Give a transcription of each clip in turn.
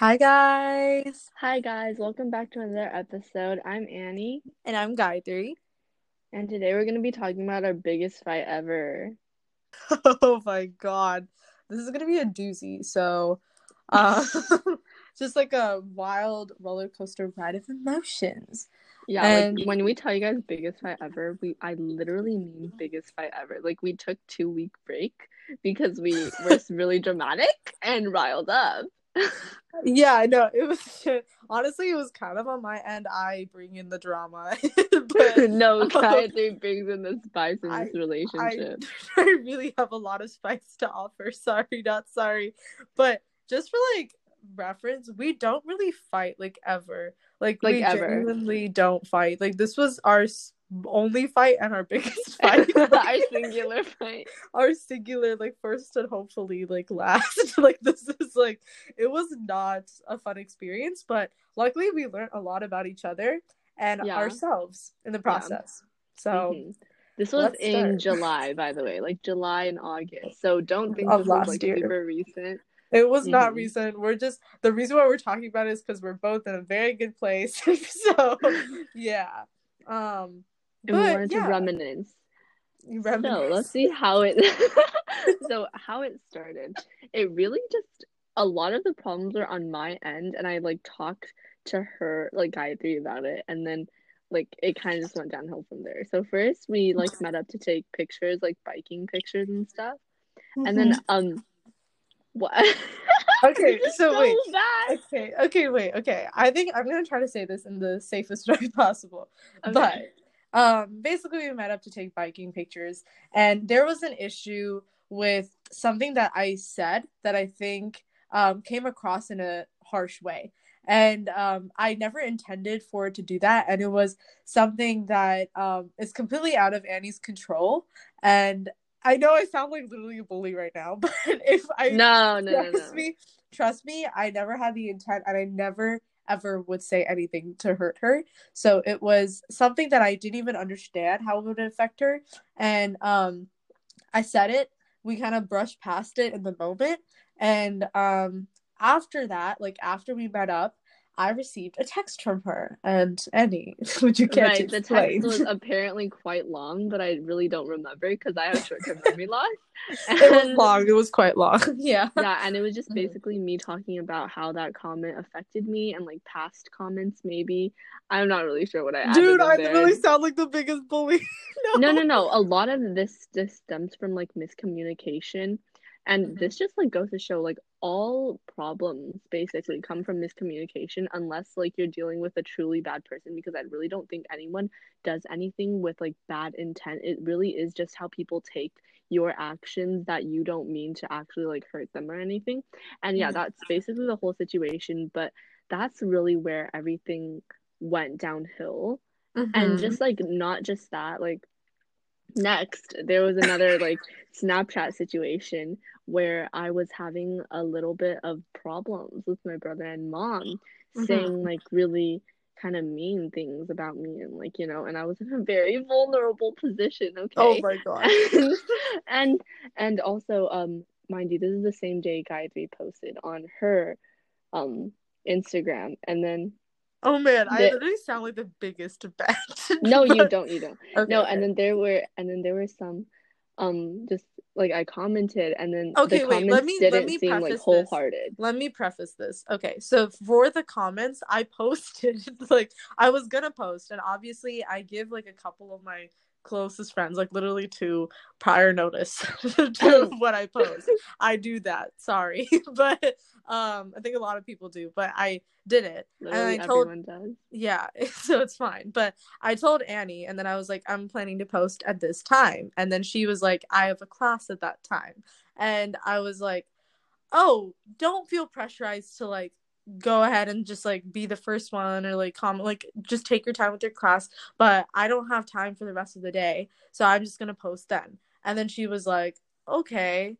Hi, guys. Hi, guys. Welcome back to another episode. I'm Annie, And I'm Gayatri. and today we're going to be talking about our biggest fight ever. Oh my god. This is going to be a doozy. So, uh, just like a wild roller coaster ride of emotions. Yeah, And- like when we tell you guys biggest fight ever, we I literally mean biggest fight ever. Like we took two week break because we were really dramatic and riled up. Yeah, I know. It was honestly, it was kind of on my end. I bring in the drama. but no, um, Gayatri brings in the spice in I- this relationship. I, I really have a lot of spice to offer. Sorry, not sorry. But just for like reference, we don't really fight like ever. Like, Like, we ever. genuinely don't fight. Like this was our only fight and our biggest fight. our singular fight. our singular like first and hopefully like last. like this is like it was not a fun experience, but luckily we learned a lot about each other and Yeah. ourselves in the process. So Mhm. This was let's in start. July, by the way, like July and August. So don't think Of this last was like year. super recent. It was not Mhm. recent. We're just the reason why we're talking about it is because we're both in a very good place. so yeah. Um And we but wanted yeah, to reminisce. you So let's see how it so how it started. It really just a lot of the problems are on my end and I like talked to her like Gayatri about it and then like it kind of just went downhill from there. So first we like met up to take pictures, like biking pictures and stuff. And then um what Okay, is so wait. bad. okay, okay, wait, okay. I think I'm gonna try to say this in the safest way possible. Okay. But um basically we met up to take biking pictures and there was an issue with something that I said that I think um came across in a harsh way. And um I never intended for it to do that and it was something that um is completely out of Annie's control and I know I sound like literally a bully right now, but if I no, no, no, trust no. me trust me i never had the intent and i never ever would say anything to hurt her. So it was something that i didn't even understand how it would affect her. And um i said it. We kind of brushed past it in the moment. And um after that like after we met up i received a text from her and Annie, would you care to Right, the text was apparently quite long, but I really don't remember because I have short-term memory loss. it was long it was quite long yeah Yeah, and it was just Mhm. basically me talking about how that comment affected me and like past comments maybe. I'm not really sure what I added dude i there. literally sound like the biggest bully No, no, no. A lot of this this stems from like miscommunication. And Mhm. this just like goes to show like all problems basically come from miscommunication unless like you're dealing with a truly bad person because I really don't think anyone does anything with like bad intent. It really is just how people take your actions that you don't mean to actually like hurt them or anything. And yeah, Mhm. that's basically the whole situation, but that's really where everything went downhill and Mhm. just like not just that like next there was another like snapchat situation where i was having a little bit of problems with my brother and mom Mhm. saying like really kind of mean things about me and like you know and i was in a very vulnerable position okay Oh my god. and, and and also um mind you this is the same day Gayatri posted on her um instagram and then Oh man, I literally sound like the biggest bat. no you don't you don't Okay, no okay. and then there were and then there were some um just like i commented and then Okay, the wait, comments let me- let me seem like preface this. wholehearted let me preface this. Okay, so for the comments, I posted like I was gonna post, and obviously I give like a couple of my closest friends like literally two prior notice to what I post. I do that. Sorry, but um, I think a lot of people do, but I did it, literally and I told everyone does. Yeah so it's fine. But i told annie and then i was like i'm planning to post at this time. And then she was like i have a class at that time. And i was like oh don't feel pressurized to like go ahead and just like be the first one or like comment like just take your time with your class. But i don't have time for the rest of the day so i'm just gonna post then. And then she was like okay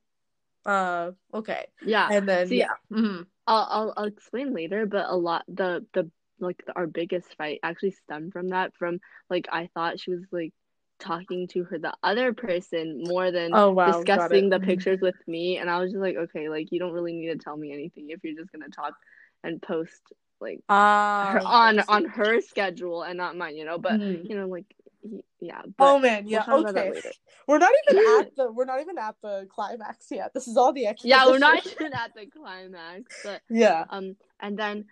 uh okay yeah and then See, yeah mhm. I'll, I'll I'll explain later, but a lot the the like the, our biggest fight actually stemmed from that. From like I thought she was like talking to her the other person more than Oh wow, discussing the Mhm. pictures with me, and I was just like, okay, like you don't really need to tell me anything if you're just gonna talk and post like Ah, her, on on her schedule and not mine, you know. But Mhm. you know, like yeah. Oh man, we'll yeah, that okay. We're not even at the we're not even at the climax yet. This is all the extra. yeah, we're not even at the climax, but Yeah. um, and then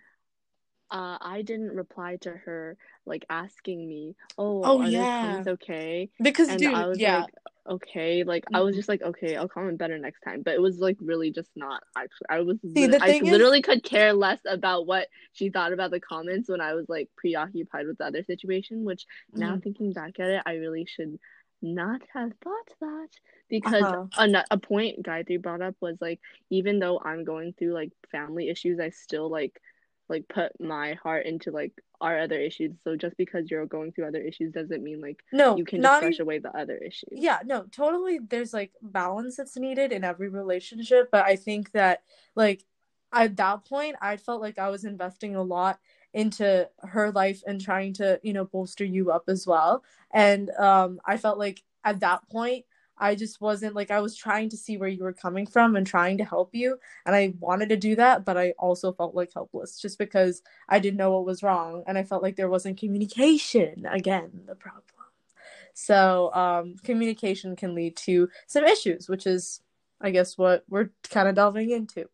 uh, I didn't reply to her like asking me, "Oh, Oh, are yeah. okay?" Because And dude, I was yeah. like, "Okay," like I was Mhm. just like, "Okay, I'll comment better next time." But it was like really just not actually. I was See, the I is- literally could care less about what she thought about the comments when I was like preoccupied with the other situation. Which now Mhm. thinking back at it, I really should not have thought that because Uh-huh. a, a point Gayatri brought up was like even though I'm going through like family issues, I still like like put my heart into like our other issues. So just because you're going through other issues doesn't mean like No, you can not just brush away the other issues. yeah no totally there's like balance that's needed in every relationship but i think that like at that point i felt like i was investing a lot into her life and trying to you know bolster you up as well and um i felt like at that point i just wasn't like i was trying to see where you were coming from and trying to help you and i wanted to do that but i also felt like helpless just because i didn't know what was wrong and i felt like there wasn't communication again the problem so um, communication can lead to some issues, which is, I guess, what we're kind of delving into.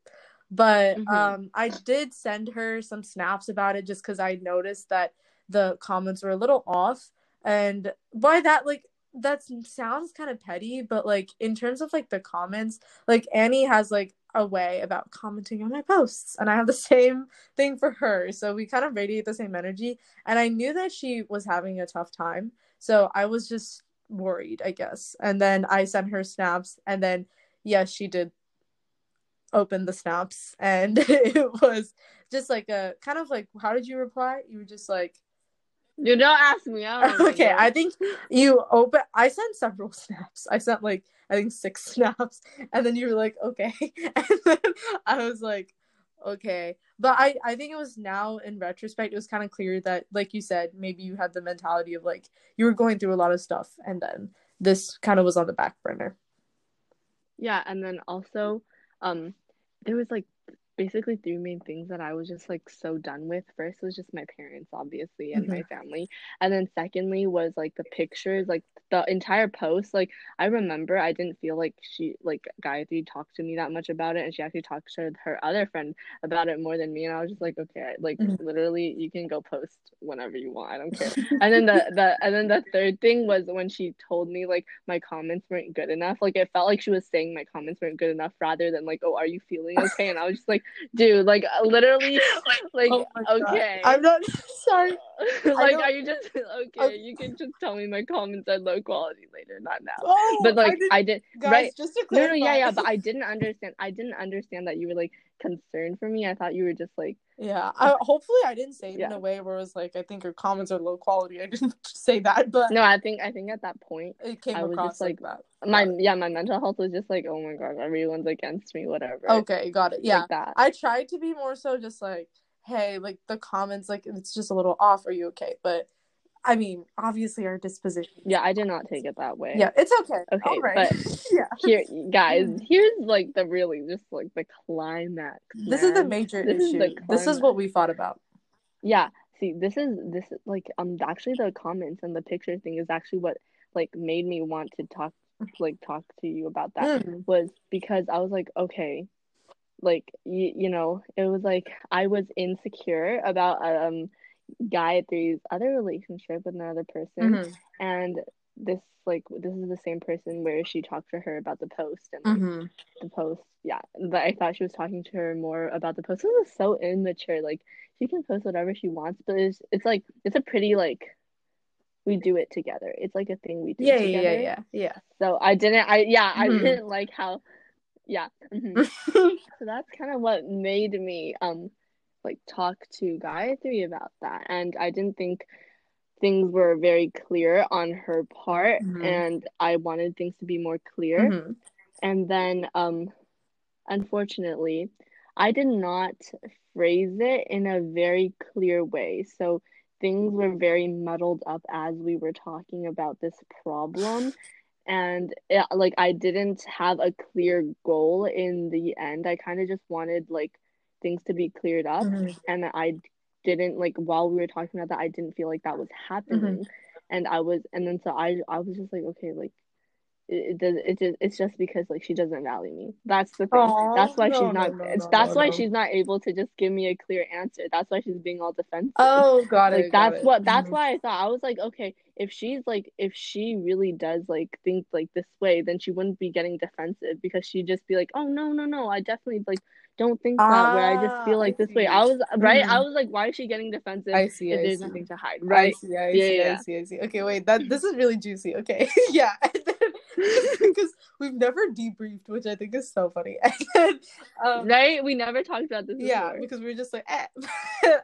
But Mhm. um, I did send her some snaps about it just because I noticed that the comments were a little off. And by that, like, that sounds kind of petty, but like in terms of like the comments, like Annie has like a way about commenting on my posts, and I have the same thing for her. So we kind of radiate the same energy. And I knew that she was having a tough time. So I was just worried, I guess. And then I sent her snaps, and then yes, she did open the snaps, and it was just like a kind of like, how did you reply? You were just like, You don't ask me. I don't okay, remember. I think you open. I sent several snaps. I sent like I think six snaps, and then you were like, okay, and then I was like, okay. But I I think it was now in retrospect, it was kind of clear that, like you said, maybe you had the mentality of like you were going through a lot of stuff, and then this kind of was on the back burner. Yeah, and then also, um, there was like basically three main things that I was just like so done with. First was just my parents, obviously, and my family. And then secondly was like the pictures, like the entire post. Like I remember I didn't feel like she like Gayatri talked to me that much about it, and she actually talked to her other friend about it more than me. And I was just like, okay, like Mhm. literally you can go post whenever you want. I don't care. and then the the and then the third thing was when she told me like my comments weren't good enough. Like it felt like she was saying my comments weren't good enough rather than like, oh, are you feeling okay? And I was just like, dude, like uh, literally, like Oh my God. okay. I'm not sorry. like, don't- are you just okay? Oh. You can just tell me my comments are low quality later, not now. Oh, But like, didn't- I did guys, right. just to No, no, yeah, yeah. But I didn't understand. I didn't understand that you were like concerned for me. I thought you were just like, Yeah, I, hopefully I didn't say it in a way where it was like I think your comments are low quality. I didn't say that, but no. I think I think at that point, it came I was across just like, like, that. my yeah, my mental health was just like, oh my god, everyone's against me, whatever. Okay, got it. Yeah, like that. I tried to be more so just like, hey, like the comments, like it's just a little off. Are you okay? But I mean, obviously our disposition. Yeah, I did not take it that way. Yeah, it's okay. Okay, All right. yeah, Here, guys, here's like the really just like the climax. this is the major This is issue. the this is what we fought about. Yeah, see, this is this is like um actually the comments and the picture thing is actually what like made me want to talk like talk to you about that Mm. was because I was like, okay, like you, you know, it was like I was insecure about um Gayatri's other relationship with another person Mhm. and this like this is the same person where she talked to her about the post and like, Mhm. the post yeah but i thought she was talking to her more about the post it was so immature like she can post whatever she wants but it's it's like it's a pretty like we do it together it's like a thing we do Yeah, yeah, together yeah, yeah, yeah. so i didn't i yeah i Mhm. didn't like how yeah mhm. so that's kind of what made me um like talk to Gayatri about that and I didn't think things were very clear on her part Mhm. and I wanted things to be more clear Mhm. and then um unfortunately I did not phrase it in a very clear way so things were very muddled up as we were talking about this problem and it, like I didn't have a clear goal in the end. I kind of just wanted like things to be cleared up Mhm. and that I didn't like while we were talking about that I didn't feel like that was happening and I was and then so I I was just like okay like it, it does it just it's just because like she doesn't value me that's the thing Aw, that's why no, she's not no, no, it's that's why she's not able to just give me a clear answer that's why she's being all defensive Oh, it. like that's it. what that's Mhm. why I thought I was like okay if she's like if she really does like think like this way then she wouldn't be getting defensive because she'd just be like oh no no no I definitely like don't think that way I just Ah, feel I like this see. way I was right I Mhm. was like why is she getting defensive I see. I there's see. nothing to hide I right see, I Yeah, see, yeah. I see, I see. Okay, wait, that this is really juicy. Okay, yeah, because we've never debriefed, which I think is so funny. Then, um, right we never talked about this yeah, before. because we were just like, eh.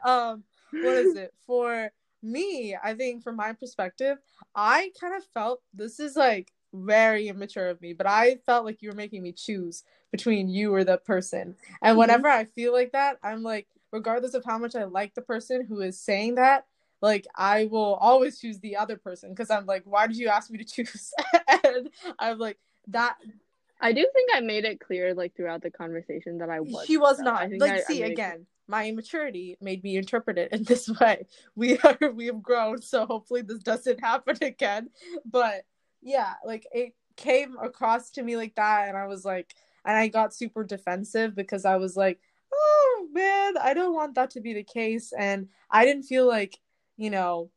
um, what is it for me? I think from my perspective, I kind of felt this is like very immature of me, but I felt like you were making me choose between you or the person. And Mhm. whenever I feel like that, I'm like, regardless of how much I like the person who is saying that, like I will always choose the other person because I'm like, why did you ask me to choose? and I'm like, that I do think I made it clear like throughout the conversation that I was he was not I like I- I see it again my immaturity made me interpret it in this way we are we have grown so hopefully this doesn't happen again but yeah like it came across to me like that and i was like and i got super defensive because i was like oh man i don't want that to be the case and i didn't feel like you know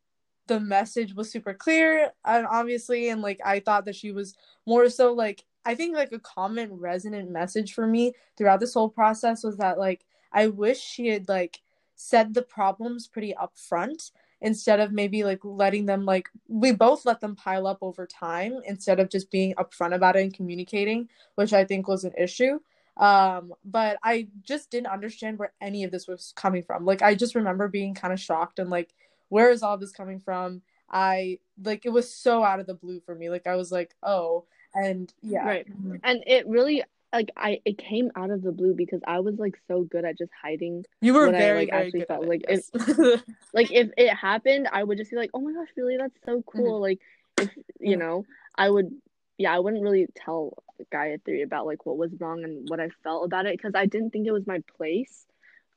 the message was super clear and obviously and like i thought that she was more so like i think like a common resonant message for me throughout this whole process was that like i wish she had like said the problems pretty upfront instead of maybe like letting them like we both let them pile up over time instead of just being upfront about it and communicating which i think was an issue. Um but i just didn't understand where any of this was coming from. Like i just remember being kind of shocked and like where is all this coming from? I like it was so out of the blue for me. Like i was like oh and yeah. Right. Mhm. and it really like I it came out of the blue because I was like so good at just hiding you were what I, very like, very actually good felt, at like, it, yes. like if it happened I would just be like oh my gosh really that's so cool like if you Mhm. know I would yeah I wouldn't really tell Gayatri about like what was wrong and what I felt about it because I didn't think it was my place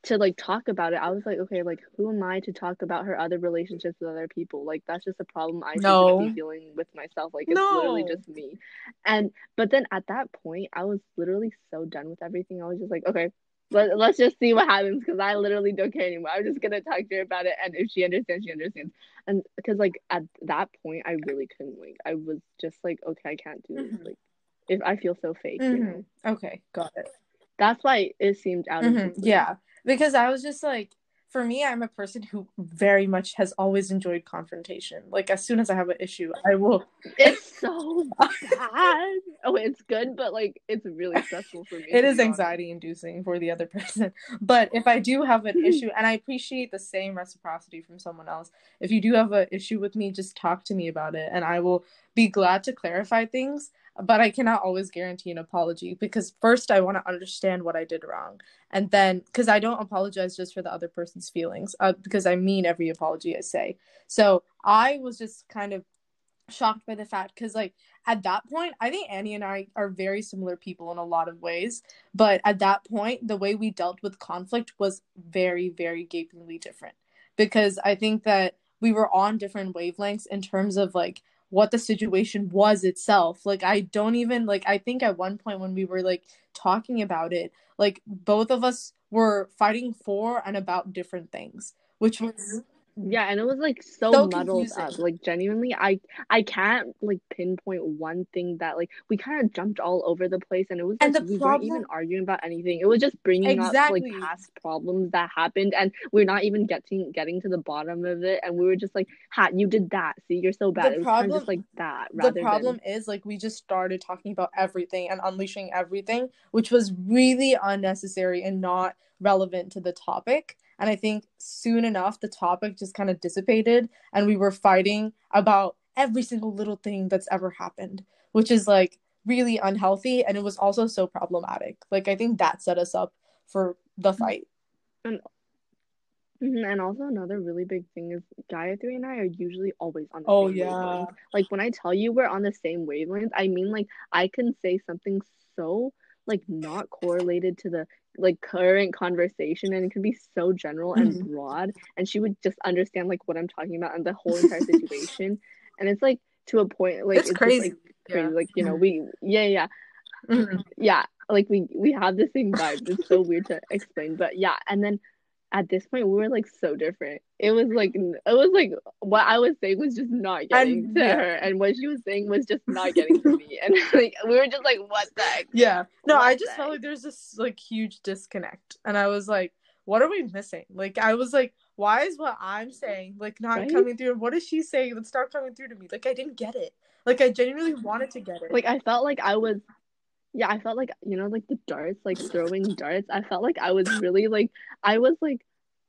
to like talk about it I was like okay like who am I to talk about her other relationships with other people like that's just a problem I should No. be dealing with myself like it's literally just me and but then at that point I was literally so done with everything I was just like okay let, let's just see what happens because I literally don't care anymore. I'm just gonna talk to her about it, and if she understands, she understands. And because like at that point, I really couldn't like. I was just like, okay, I can't do this. Mhm. Like, if I feel so fake, you know. Mhm. okay got it That's why it seemed out of Mhm, blue. Yeah, because I was just like, for me, I'm a person who very much has always enjoyed confrontation. Like, as soon as I have an issue, I will. It's so bad. Oh, it's good, but like it's really stressful for me. It is anxiety inducing for the other person. But if I do have an issue, and I appreciate the same reciprocity from someone else, if you do have an issue with me, just talk to me about it, and I will be glad to clarify things. But I cannot always guarantee an apology because first I want to understand what I did wrong. And then, because I don't apologize just for the other person's feelings, uh, because I mean every apology I say. So I was just kind of shocked by the fact because, like, at that point, I think Annie and I are very similar people in a lot of ways. But at that point, the way we dealt with conflict was very, very gapingly different because I think that we were on different wavelengths in terms of like what the situation was itself. Like, I don't even like, I think at one point when we were like talking about it, like, both of us were fighting for and about different things, which was mm-hmm. Yeah, and it was like so, So muddled confusing. up. Like genuinely, I I can't like pinpoint one thing that like we kind of jumped all over the place, and it was like And the we problem- weren't even arguing about anything. It was just bringing Exactly. up like past problems that happened, and we're not even getting getting to the bottom of it. And we were just like, "Ha, you did that. See, you're so bad." The it was kind of just like that. the problem is like we just started talking about everything and unleashing everything which was really unnecessary and not relevant to the topic and i think soon enough the topic just kind of dissipated and we were fighting about every single little thing that's ever happened which is like really unhealthy and it was also so problematic like i think that set us up for the fight than. Mhm, And also another really big thing is Gayatri and I are usually always on the Oh, same yeah. wavelength. Like when I tell you we're on the same wavelength, I mean like I can say something so like not correlated to the like current conversation and it could be so general and Mhm. broad and she would just understand like what I'm talking about and the whole entire situation and it's like to a point like It's just, crazy. like, crazy Yeah. like you know we yeah yeah Mhm. yeah like we we have the same vibe it's so weird to explain but yeah and then at this point we were like so different it was like it was like what i was saying was just not getting And- to yeah. her and what she was saying was just not getting to me and like we were just like what the heck Yeah. No, What I just felt like there's this like huge disconnect. And I was like, what are we missing? Like I was like, why is what I'm saying like not Right? coming through? And what is she saying that's not coming through to me? Like I didn't get it. Like I genuinely wanted to get it. like i felt like i was yeah i felt like you know like the darts like throwing darts i felt like i was really like i was like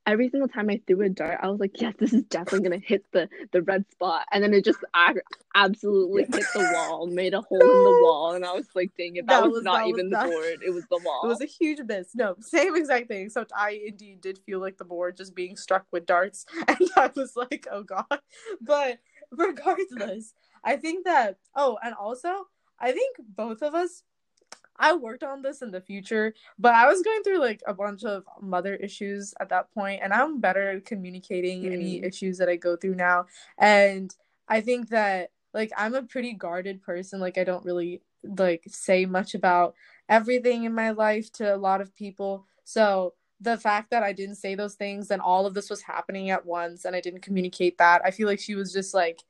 every single time i threw a dart i was like yes this is definitely gonna hit the the red spot and then it just absolutely hit the wall made a hole in the wall and i was like dang it that, That was, was- not that even that- the board it was the wall It was a huge miss. No, same exact thing. Except I indeed did feel like the board just being struck with darts, and I was like, "Oh God!" But regardless, I think that. Oh, and also, I think both of us. I worked on this in the future, but I was going through like a bunch of mother issues at that point, and I'm better at communicating any Mm. issues that I go through now. And I think that like I'm a pretty guarded person. Like I don't really like say much about everything in my life to a lot of people. So the fact that I didn't say those things and all of this was happening at once and I didn't communicate that, I feel like she was just like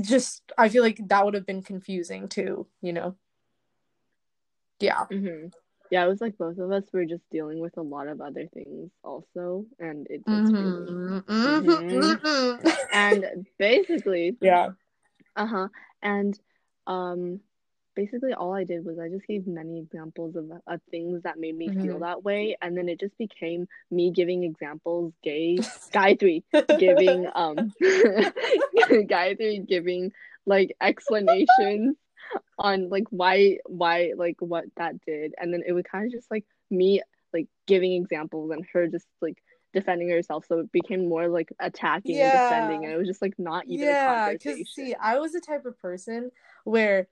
just I feel like that would have been confusing too, you know. Yeah. hmm yeah it was like both of us were just dealing with a lot of other things also and it just really Mhm. Mhm. Mhm. and basically yeah. Uh-huh. And um basically all I did was I just gave many examples of, of things that made me feel Mhm. that way and then it just became me giving examples, gay guy 3 giving um Gayatri giving like explanations on like why why like what that did. And then it was kind of just like me like giving examples and her just like defending herself. So it became more like attacking and defending. And it was just like not even yeah because see i was the type of person where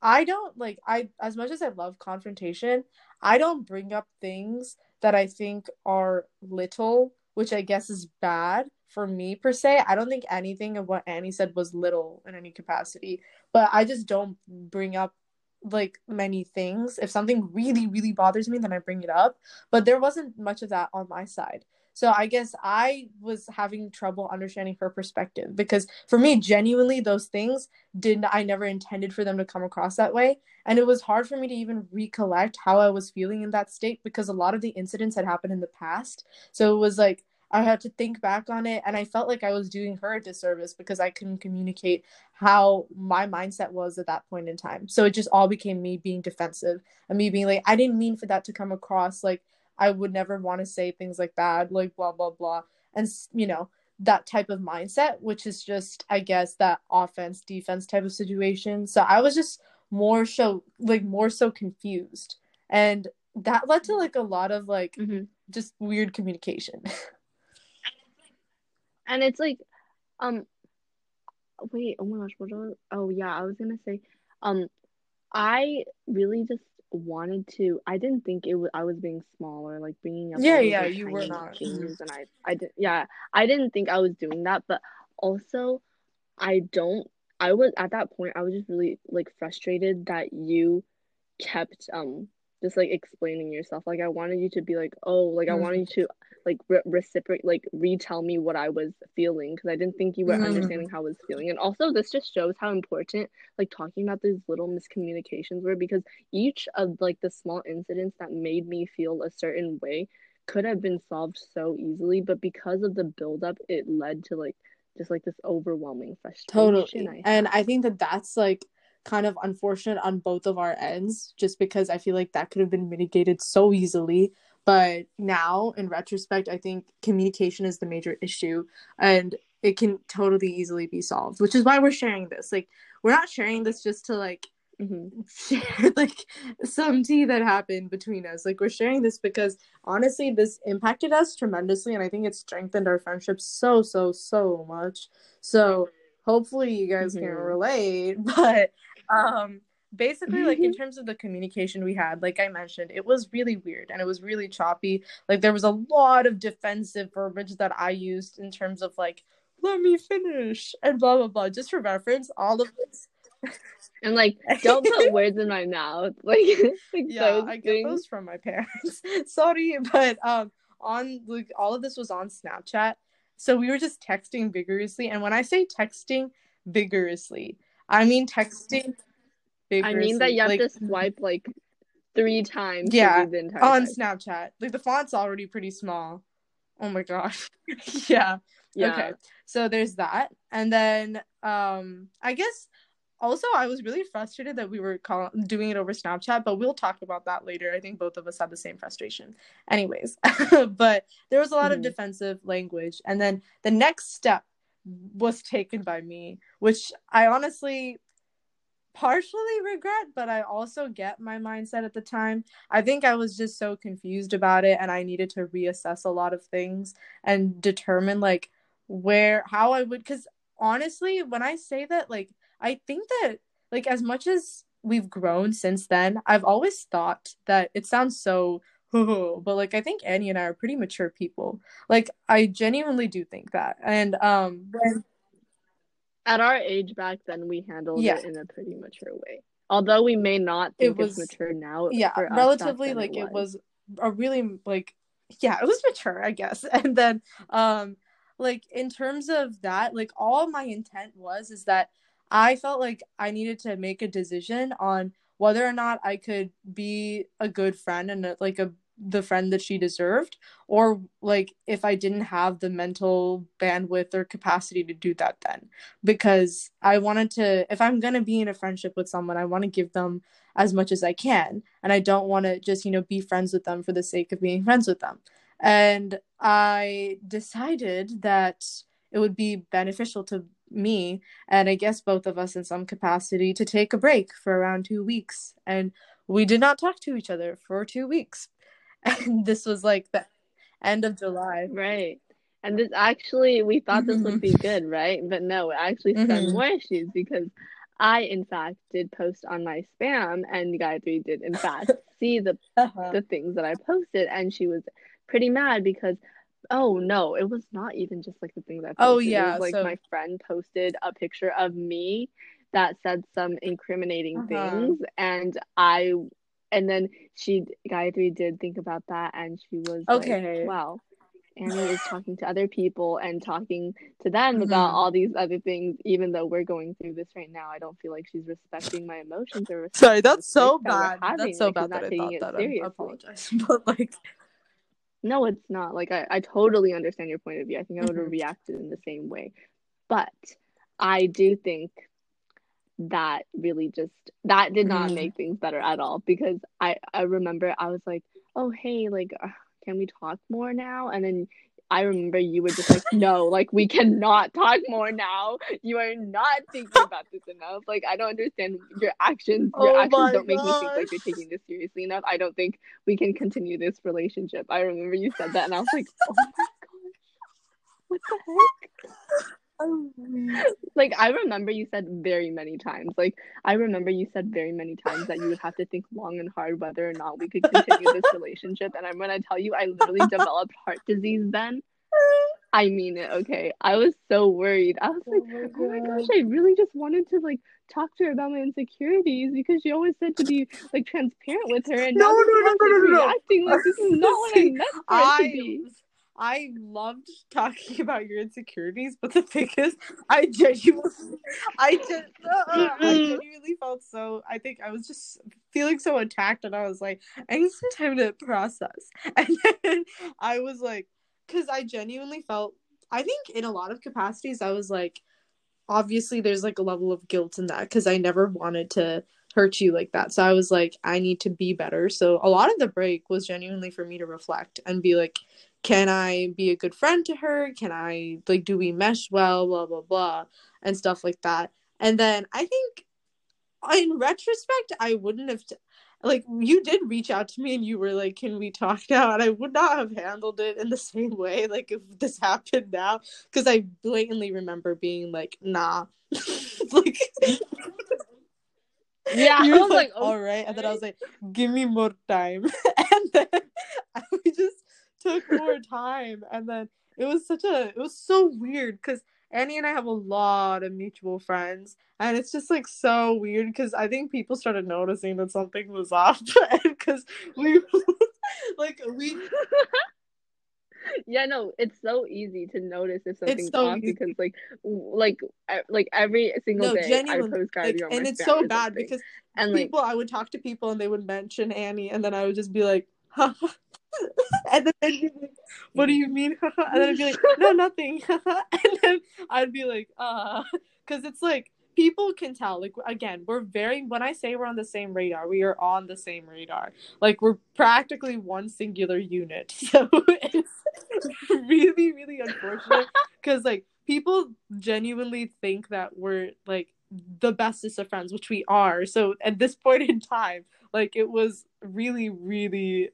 i don't like i as much as i love confrontation i don't bring up things that i think are little which i guess is bad for me per se i don't think anything of what annie said was little in any capacity but i just don't bring up like many things if something really really bothers me then i bring it up but there wasn't much of that on my side so I guess I was having trouble understanding her perspective because for me, genuinely, those things didn't, I never intended for them to come across that way. And it was hard for me to even recollect how I was feeling in that state because a lot of the incidents had happened in the past. So it was like I had to think back on it and I felt like I was doing her a disservice because I couldn't communicate how my mindset was at that point in time. So it just all became me being defensive and me being like, I didn't mean for that to come across like I would never want to say things like that, like blah blah blah, and you know that type of mindset, which is just I guess that offense defense type of situation. So I was just more so like more so confused, and that led to like a lot of like Mhm. just weird communication. And it's like, um, wait, oh my gosh, what was, oh yeah, I was gonna say, um, I really just wanted to, I didn't think it was, I was being small or like bringing up Yeah, yeah, you were not. and I, I did, yeah, I didn't think I was doing that, but also, I don't, I was, at that point, I was just really like frustrated that you kept, um, just like explaining yourself. Like I wanted you to be like, oh, like I Mhm. wanted you to like re- reciprocate, like retell me what I was feeling because I didn't think you were Mhm. understanding how I was feeling. And also, this just shows how important like talking about these little miscommunications were because each of like the small incidents that made me feel a certain way could have been solved so easily, but because of the buildup, it led to like just like this overwhelming frustration. totally I and i think that that's like kind of unfortunate on both of our ends just because i feel like that could have been mitigated so easily but now in retrospect i think communication is the major issue and it can totally easily be solved which is why we're sharing this like we're not sharing this just to like hmm share like some tea that happened between us. Like we're sharing this because honestly, this impacted us tremendously, and I think it strengthened our friendship so so so much. So hopefully you guys can Mhm. relate. But um, basically like in terms of the communication we had like i mentioned it was really weird and it was really choppy. Like there was a lot of defensive verbiage that i used in terms of like let me finish and blah blah blah just for reference all of this. And like don't put words in my mouth. Like, like yeah i things. get those from my parents. Sorry but um on like all of this was on snapchat. So we were just texting vigorously. And when i say texting vigorously i mean texting. I mean that you have like, to swipe like three times. Yeah, on. Snapchat. Like the font's already pretty small. Oh my gosh. yeah. Yeah. Okay. So there's that, and then um, I guess also I was really frustrated that we were call- doing it over Snapchat, but we'll talk about that later. I think both of us had the same frustration. Anyways, but there was a lot mm-hmm. of defensive language, and then the next step was taken by me, which I honestly partially regret, but I also get my mindset at the time. I think I was just so confused about it and I needed to reassess a lot of things and determine like where how I would cuz honestly, when I say that like I think that like as much as we've grown since then, I've always thought that it sounds so but like I think Annie and I are pretty mature people. Like I genuinely do think that. And um at our age back then we handled yeah. it in a pretty mature way although we may not think it was mature now yeah relatively like it was. it was a really like yeah it was mature i guess and then um like in terms of that like all my intent was is that i felt like i needed to make a decision on whether or not i could be a good friend and like a the friend that she deserved or like if i didn't have the mental bandwidth or capacity to do that then. Because i wanted to if i'm going to be in a friendship with someone i want to give them as much as i can. And i don't want to just you know be friends with them for the sake of being friends with them. And i decided that it would be beneficial to me and i guess both of us in some capacity to take a break for around 2 weeks. And we did not talk to each other for 2 weeks and this was like the end of July. Right. And this actually, we thought this would be good, right? But no, it actually started mm-hmm. more issues because I, in fact, did post on my spam, and Gayatri did, in fact, see the uh-huh. the things that I posted, and she was pretty mad because, oh no, it was not even just like the things I posted. Oh yeah, like so... my friend posted a picture of me that said some incriminating uh-huh. things, and I and then she Gayatri did think about that and she was okay. Like, wow Annie is talking to other people and talking to them mm-hmm. about all these other things even though we're going through this right now. I don't feel like she's respecting my emotions or sorry that's so bad. that that's so like, bad that I thought that. I apologize but like no it's not. Like I, I totally understand your point of view. I think I would have mm-hmm. reacted in the same way. But I do think that really just that did not mm. make things better at all because I I remember I was like, "Oh, hey, like uh, can we talk more now?" And then I remember you were just like, "No, like we cannot talk more now. You are not thinking about this enough. Like I don't understand your actions. Your oh actions don't gosh. make me think like you're taking this seriously enough. I don't think we can continue this relationship." I remember you said that and I was like, "Oh my gosh. What the heck?" like I remember you said very many times. Like I remember you said very many times that you would have to think long and hard whether or not we could continue this relationship. And I'm gonna tell you, I literally developed heart disease then. I mean it, okay. I was so worried. I was oh like, my oh my gosh, I really just wanted to like talk to her about my insecurities because she always said to be like transparent with her and no, now no, no, no, no, no, no. reacting like this is not what I meant for it to be. I loved talking about your insecurities, but the thing is, I genuinely, I just, uh, I genuinely felt so. I think I was just feeling so attacked, and I was like, I need some time to process. And then I was like, because I genuinely felt, I think in a lot of capacities, I was like, obviously, there's like a level of guilt in that because I never wanted to hurt you like that. So I was like, I need to be better. So a lot of the break was genuinely for me to reflect and be like, can I be a good friend to her? Can I like do we mesh well? Blah blah blah and stuff like that. And then I think in retrospect, I wouldn't have t- like you did reach out to me and you were like, "Can we talk now?" And I would not have handled it in the same way like if this happened now because I blatantly remember being like, "Nah." like Yeah, you I were was like, like, all right, and then I was like, give me more time, and then I we just took more time, and then it was such a it was so weird because Annie and I have a lot of mutual friends, and it's just like so weird because I think people started noticing that something was off, because we like we yeah, no, it's so easy to notice if something's so off easy. because like like like every single no day I post like, on and it's so bad because and like people I would talk to people and they would mention Annie and then I would just be like and then they'd be like, what do you mean and then I'd be like no nothing and then I'd be like uh because it's like people can tell like again we're very when I say we're on the same radar we are on the same radar. Like we're practically one singular unit. So it's really really unfortunate because like people genuinely think that we're like the bestest of friends which we are. So at this point in time like it was really really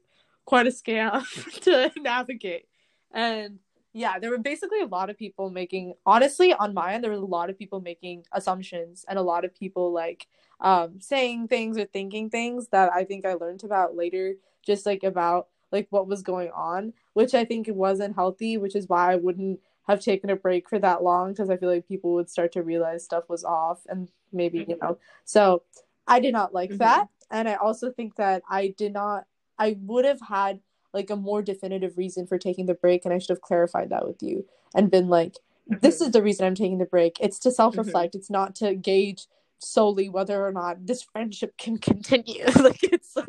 quite a scam to navigate. And yeah there were basically a lot of people making honestly on my end there was a lot of people making assumptions and a lot of people like um saying things or thinking things that i think i learned about later just like about like what was going on which i think it wasn't healthy which is why i wouldn't have taken a break for that long because i feel like people would start to realize stuff was off and maybe you know. So i did not like Mhm. that. And i also think that i did not i would have had like a more definitive reason for taking the break and i should have clarified that with you and been like this is the reason i'm taking the break. It's to self-reflect. It's not to gauge solely whether or not this friendship can continue. Like it's like...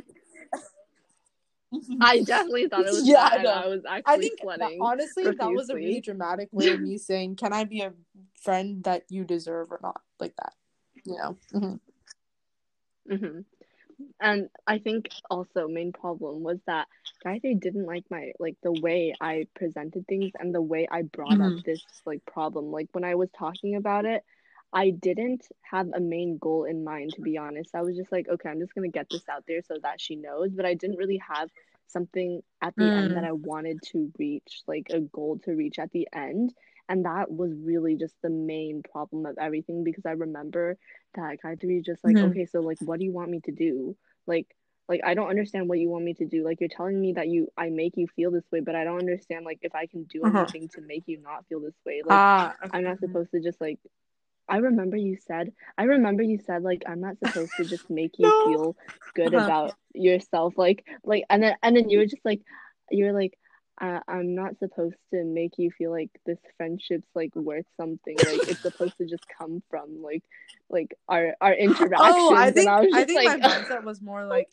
I definitely thought it was Yeah, know. I was actually I think that, honestly that was a really dramatic way of me saying can i be a friend that you deserve or not? Like that you know? Mhm. hmm And I think also main problem was that Gayatri didn't like my like the way I presented things and the way I brought Mhm. up this like problem. Like when I was talking about it, I didn't have a main goal in mind to be honest. I was just like, okay, I'm just gonna get this out there so that she knows, but I didn't really have something at the end that I wanted to reach, like a goal to reach at the end. And that was really just the main problem of everything because I remember that Gayatri be just like, Mhm. okay, so like what do you want me to do? Like like I don't understand what you want me to do. Like you're telling me that you I make you feel this way, but I don't understand like if I can do Uh-huh. anything to make you not feel this way. Like ah I'm not supposed to just like I remember you said I remember you said like I'm not supposed to just make you No. feel good Uh-huh. about yourself like like and then and then you were just like you were like uh, I'm not supposed to make you feel like this friendship's like worth something. Like it's supposed to just come from like like our our interactions oh i think I i think like my mindset was more like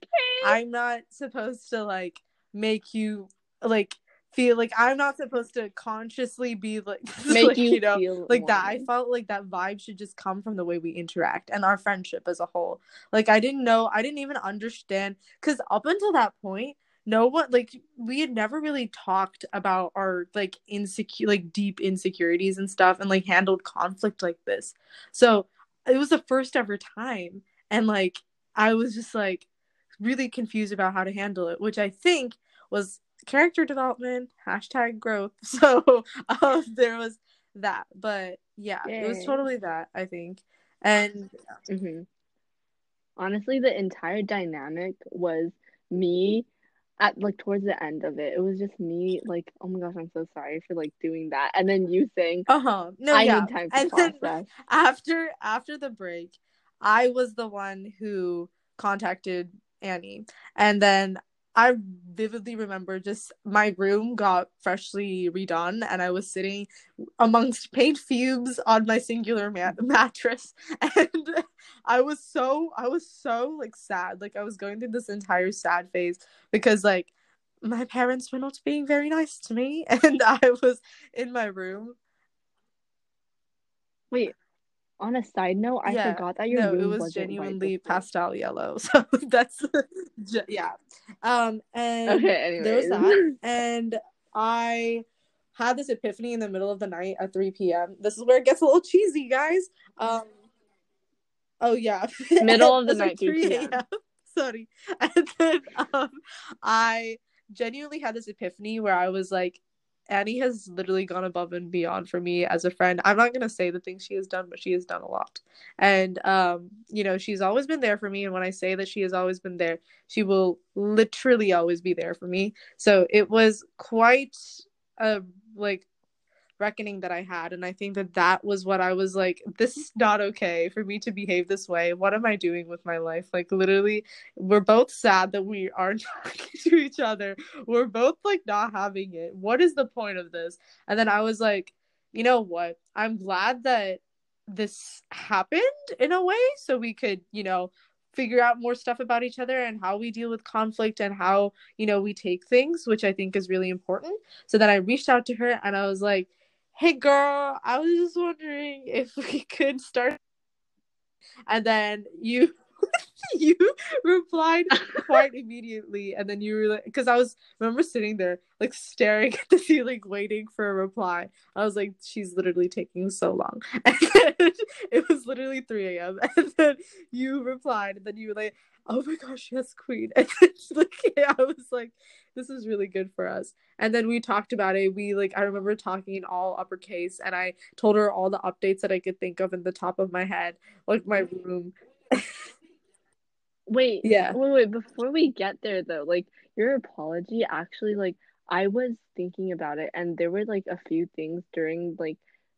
i'm not supposed to like make you like feel like i'm not supposed to consciously be like, make like, you, know feel like that. I felt like that vibe should just come from the way we interact and our friendship as a whole. Like i didn't know i didn't even understand because up until that point no one like we had never really talked about our like insecure like deep insecurities and stuff and like handled conflict like this. So it was the first ever time and like i was just like really confused about how to handle it which i think was character development hashtag growth. So um, there was that but yeah it was totally that i think. And hmm Honestly, the entire dynamic was me at like towards the end of it. It was just me like, oh my gosh, I'm so sorry for like doing that, and then you saying, uh-huh no I yeah need time to and then after after the break i was the one who contacted annie and then i vividly remember just my room got freshly redone and i was sitting amongst paint fumes on my singular mat- mattress and i was so i was so like sad like i was going through this entire sad phase because like my parents were not being very nice to me and i was in my room Wait, on a side note, I Yeah, forgot that your no, room it was genuinely pastel yellow. So that's yeah. Um and Okay, there was that and I had this epiphany in the middle of the night at 3 p.m. This is where it gets a little cheesy, guys. Um oh yeah. Middle of the It was like night, 3 p.m. Sorry. And then um I genuinely had this epiphany where I was like Annie has literally gone above and beyond for me as a friend. I'm not gonna say the things she has done, but she has done a lot. And um, you know, she's always been there for me. And when I say that she has always been there, she will literally always be there for me. So it was quite a like reckoning that I had. And I think that that was what I was like, this is not okay for me to behave this way. What am I doing with my life? Like, literally, we're both sad that we aren't talking to each other. We're both like not having it. What is the point of this? And then I was like, you know what? I'm glad that this happened in a way so we could, you know, figure out more stuff about each other and how we deal with conflict and how you know we take things which i think is really important so then i reached out to her and i was like hey girl, I was just wondering if we could start. And then you you replied quite immediately. And then you were like because i was remember sitting there like staring at the ceiling waiting for a reply. I was like she's literally taking so long. And it was literally 3 a.m and then you replied. And then you were like oh my gosh yes queen. And then like i was like this is really good for us. And then we talked about it. We like i remember talking in all uppercase and i told her all the updates that i could think of in the top of my head like my room. Wait yeah. wait wait before we get there though like your apology actually like i was thinking about it and there were like a few things during like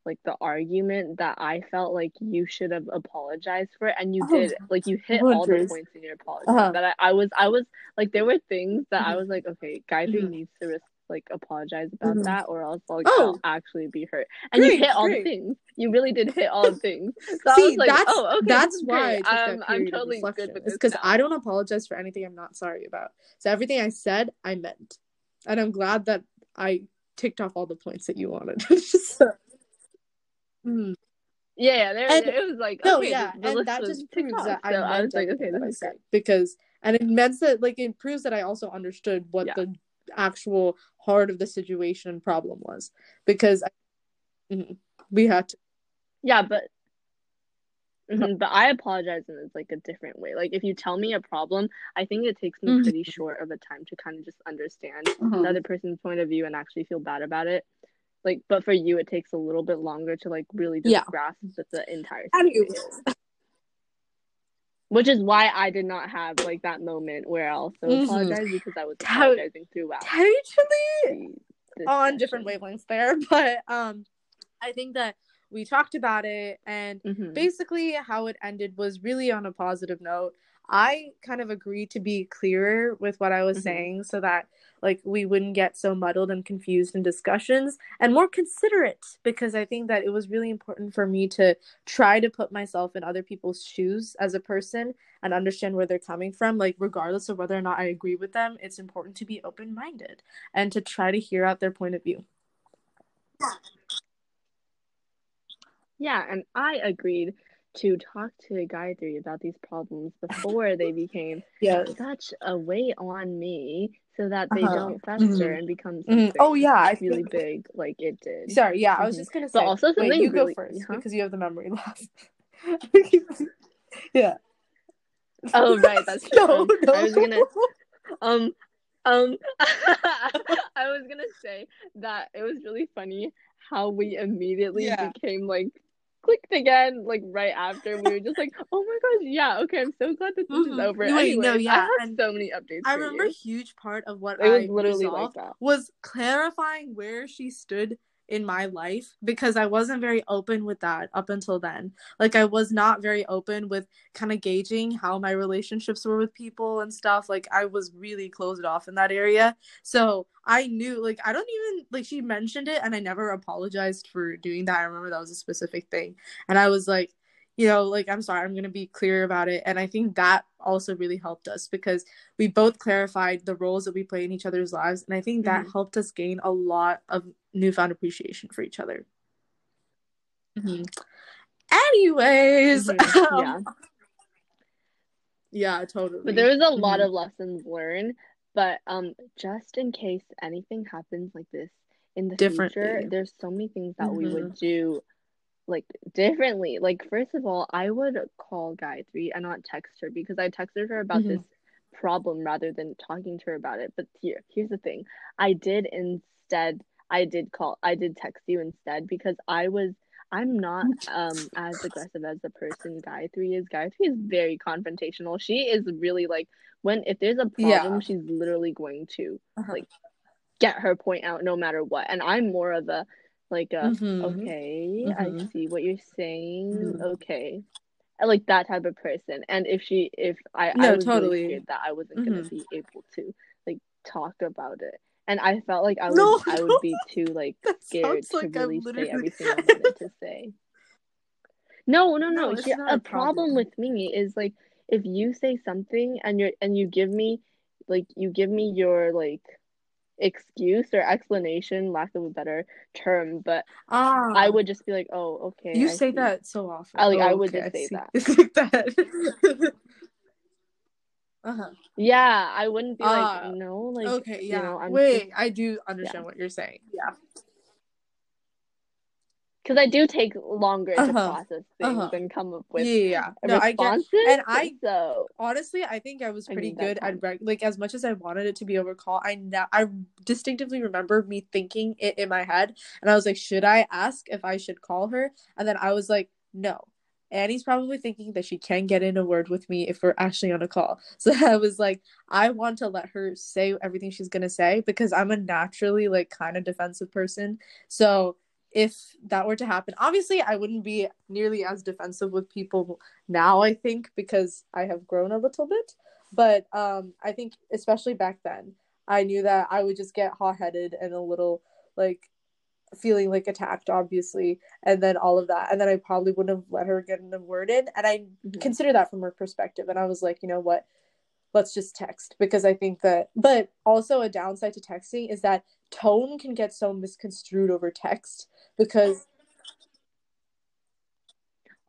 like the argument that I felt like you should have apologized for, it, and you oh, did. Like you hit all the points in your apology. Uh-huh. That I, I, was, I was like, there were things that mm-hmm. I was like, okay, Gayatri mm-hmm. needs to like apologize about mm-hmm. that, or else like oh. I'll actually be hurt. And great, you hit all great. the things. You really did hit all the things. So See, like, that's, oh, okay, that's why um, I'm totally good with this. Because I don't apologize for anything I'm not sorry about. So everything I said, I meant, and I'm glad that I ticked off all the points that you wanted. so, Mm. Yeah, there, and, it was like no, okay, yeah, and that just proves that so I, I was like, okay, that I said because, and it meant that like it proves that I also understood what yeah. the actual heart of the situation and problem was because I, mm-hmm, we had to. Yeah, but Mm-hmm, but I apologize in it's like a different way. Like if you tell me a problem, I think it takes me mm-hmm. pretty short of a time to kind of just understand mm-hmm. the other person's point of view and actually feel bad about it like but for you it takes a little bit longer to like really just yeah. grasp the entire which is why I did not have like that moment where I also mm-hmm. apologize because I was apologizing throughout. Totally on different wavelengths there, but um, I think that we talked about it, and mm-hmm. basically how it ended was really on a positive note. I kind of agreed to be clearer with what I was mm-hmm. saying so that like we wouldn't get so muddled and confused in discussions and more considerate because I think that it was really important for me to try to put myself in other people's shoes as a person and understand where they're coming from like regardless of whether or not I agree with them it's important to be open-minded and to try to hear out their point of view. Yeah, and I agreed to talk to Gayatri about these problems before they became yes. such a weight on me so that they uh-huh. don't fester mm-hmm. and become mm-hmm. something mm-hmm. oh yeah really think... big like it did sorry yeah mm-hmm. i was mm-hmm. just gonna say but also wait, you really... go first huh? because you have the memory loss yeah oh right that's true no, no. i was gonna um um i was gonna say that it was really funny how we immediately yeah. became like clicked again, like right after. We were just like, oh my gosh, yeah, okay, I'm so glad that this mm-hmm. is over. Wait, Anyways, no, yeah, I have so many updates. I remember a huge part of what it was I literally like that. was clarifying where she stood in my life because I wasn't very open with that up until then. Like I was not very open with kind of gauging how my relationships were with people and stuff. Like I was really closed off in that area. So I knew like I don't even like she mentioned it and I never apologized for doing that. I remember that was a specific thing. And I was like, you know, like, I'm sorry, I'm going to be clear about it. And I think that also really helped us because we both clarified the roles that we play in each other's lives. And I think that mm-hmm. helped us gain a lot of newfound appreciation for each other. Mm-hmm. Anyways, mm-hmm. Um, yeah. yeah, totally. But there was a lot mm-hmm. of lessons learned. But um, just in case anything happens like this in the future, there's so many things that we would mm-hmm. do like differently. Like first of all, I would call Gayatri and not text her because I texted her about mm-hmm. this problem rather than talking to her about it. But here, here's the thing. I did instead I did call I did text you instead because I was I'm not um as aggressive as the person Gayatri is. Gayatri is very confrontational. She is really like when if there's a problem, Yeah. she's literally going to Uh-huh. like get her point out no matter what. And I'm more of a like a Mhm. okay, I Mhm. see what you're saying. Mhm. Okay. I like that type of person. And if she if I I No, was totally. really scared that I wasn't gonna Mhm. be able to like talk about it. And I felt like I would No, I no. would be too like That scared to like really say everything I wanted to say. No, no, No, no. it's Here, not a a problem problem. with me is like if you say something and you're and you give me like you give me your like excuse or explanation, lack of a better term, but Ah, I would just be like, oh, okay, you I say see. that so often. I like I Oh, would okay, I just say that. It's like that. uh-huh. Yeah, I wouldn't be like, Ah, no, like okay, you yeah. know, I'm just Wait, I do yeah. understand what you're saying. Yeah. Because I do take longer to Uh-huh. process things Uh-huh. and come up with yeah, yeah. No, I get responses. and I So honestly i think i was pretty that good at reg- like as much as i wanted it to be over call i now i distinctively remember me thinking it in my head and i was like should i ask if i should call her and then i was like no annie's probably thinking that she can get in a word with me if we're actually on a call so i was like i want to let her say everything she's going to say because i'm a naturally like kind of defensive person so if that were to happen. Obviously i wouldn't be nearly as defensive with people now i think because i have grown a little bit. But um i think especially back then i knew that i would just get hot-headed and a little like feeling like attacked obviously and then all of that. And then i probably wouldn't have let her get a word in. And i Mhm. consider that from her perspective. And i was like you know what let's just text because i think that but also a downside to texting is that tone can get so misconstrued over text because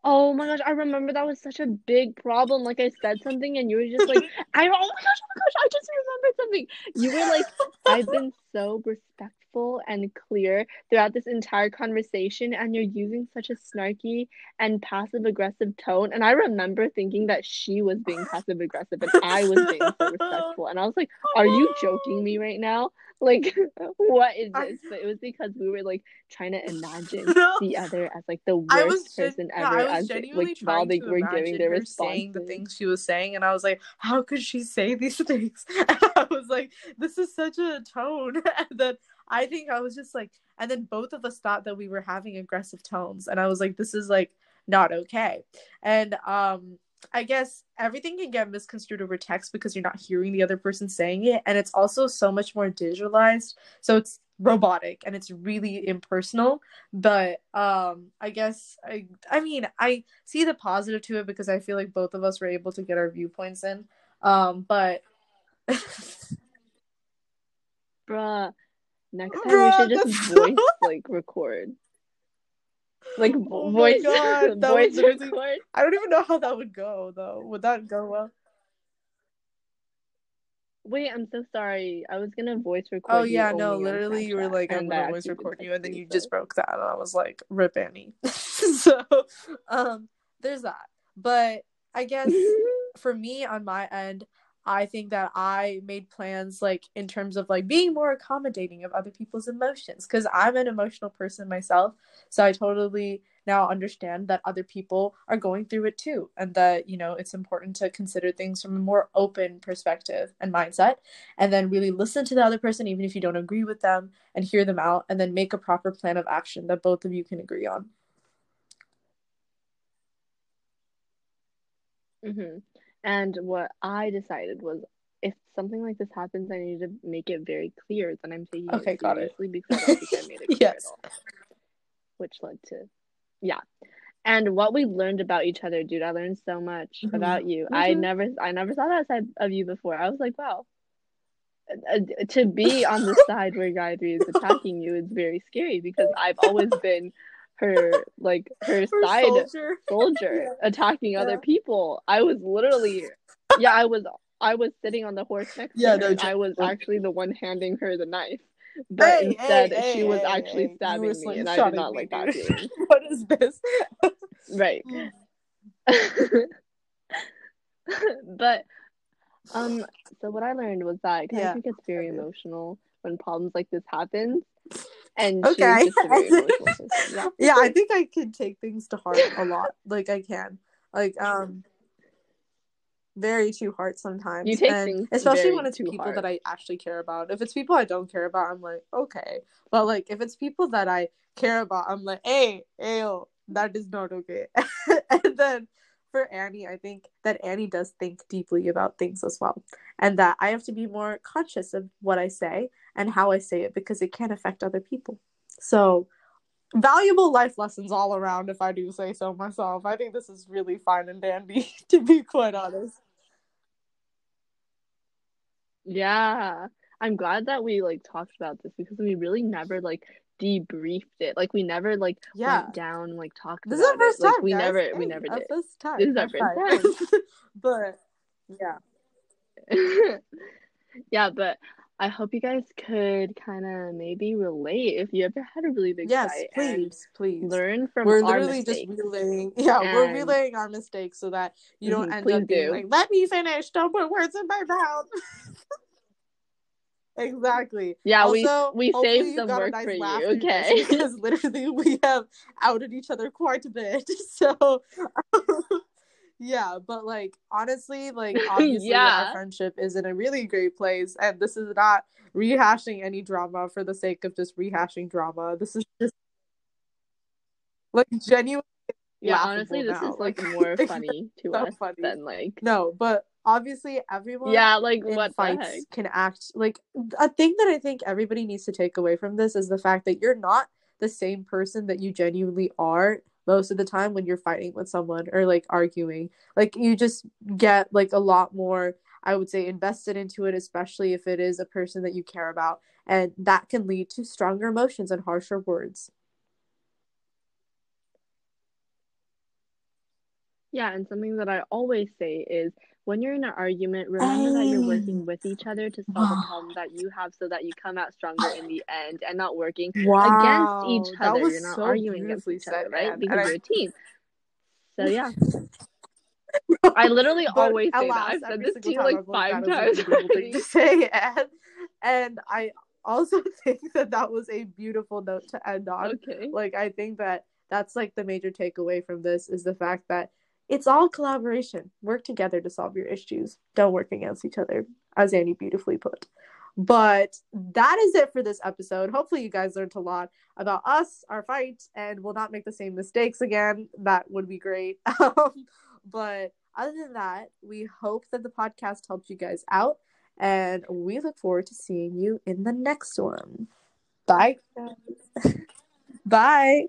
Oh my gosh, I remember that was such a big problem. Like I said something and you were just like, I oh my gosh, oh my gosh, I just remembered something. You were like, I've been so respectful and clear throughout this entire conversation, and you're using such a snarky and passive aggressive tone. And I remember thinking that she was being passive aggressive and I was being so respectful. And I was like, Are you joking me right now? Like, what is this? But it was because we were like trying to imagine No. the other as like the worst gen- person no, ever as like while they were giving their her saying the things she was saying, and I was like, "How could she say these things?" And I was like, "This is such a tone." Then I think I was just like, and then both of us thought that we were having aggressive tones, and I was like, "This is like not okay." And um, I guess everything can get misconstrued over text because you're not hearing the other person saying it, and it's also so much more digitalized, so it's robotic and it's really impersonal but um i guess i i mean i see the positive to it because i feel like both of us were able to get our viewpoints in um but Bruh, next time Bruh, we should just voice like record. Like Oh voice God, voice record. i don't even know how that would go though would that go well Wait, I'm so sorry. I was gonna voice record. oh yeah no literally you were like i'm gonna voice record you and then you just broke that and i was like rip annie so um there's that but i guess for me on my end i think that i made plans like in terms of like being more accommodating of other people's emotions because i'm an emotional person myself so i totally now understand that other people are going through it too and that you know it's important to consider things from a more open perspective and mindset and then really listen to the other person even if you don't agree with them and hear them out and then make a proper plan of action that both of you can agree on. Hmm And what I decided was if something like this happens, I need to make it very clear that I'm taking Okay, it got it. seriously because I don't think I made it clear Yes. at all. Which led to, yeah. And what we learned about each other, dude, I learned so much Mhm. about you. I Mhm. never, I never saw that side of you before. I was like, wow. Uh, to be on the side where Gayatri is attacking you is very scary because I've always been her, like, her Or side soldier. soldier Yeah. attacking other people. I was literally, yeah, I was, I was sitting on the horse next Yeah, to her, no, and I was genuinely. actually the one handing her the knife. But Hey, instead, hey, she hey, was hey, actually hey. You stabbing me, and I did not me, like that feeling. what is this? Right. but, um, so what I learned was that Yeah, think it's very emotional when problems like this happen, and Okay. choose just a very emotional person. Yeah. yeah, I think I can take things to heart a lot. Like I can. Like um very to heart sometimes. You take and things especially when it's people heart. that I actually care about. If it's people I don't care about, I'm like, okay. But like if it's people that I care about, I'm like, hey, ayo, that is not okay. and then for Annie, I think that Annie does think deeply about things as well. And that I have to be more conscious of what I say and how I say it because it can affect other people. So valuable life lessons all around if I do say so myself. I think this is really fine and dandy, to be quite honest. Yeah. I'm glad that we like talked about this because we really never like debriefed it. Like we never like Yeah. went down like talked This is our first it. Like time. we guys. never we never did. First time. This is our first time. but yeah. yeah, but I hope you guys could kind of maybe relate if you ever had a really big Yes, fight and please, please. learn from we're literally just relaying yeah we're relaying our mistakes so that you don't Mhm, end up being do. like let me finish don't put words in my mouth exactly Yeah, also, we we saved some work nice for you. laugh through this Okay. because literally we have outed each other quite a bit so yeah but like honestly like obviously Yeah. our friendship is in a really great place and this is not rehashing any drama for the sake of just rehashing drama this is just like genuine Yeah, honestly, this now. is like more funny to so us funny. than like no but obviously everyone yeah, like what fights can act like a thing that I think everybody needs to take away from this is the fact that you're not the same person that you genuinely are most of the time when you're fighting with someone or like arguing. Like you just get like a lot more I would say invested into it especially if it is a person that you care about and that can lead to stronger emotions and harsher words. Yeah, and something that I always say is when you're in an argument, remember that you're oh. working with each other to solve a problem that you have so that you come out stronger in the end and not working Wow. against each other. You're not so arguing against each other, said, right? Because I- you're a team. So yeah. I literally always say that. I've said this to you like five times is a beautiful thing already. to say, and, and I also think that that was a beautiful note to end on. Okay. Like, I think that that's like the major takeaway from this is the fact that it's all collaboration. Work together to solve your issues. Don't work against each other, as Annie beautifully put. But that is it for this episode. Hopefully, you guys learned a lot about us, our fight, and will not make the same mistakes again. That would be great. Um, but other than that, we hope that the podcast helped you guys out, and we look forward to seeing you in the next one. Bye. Bye.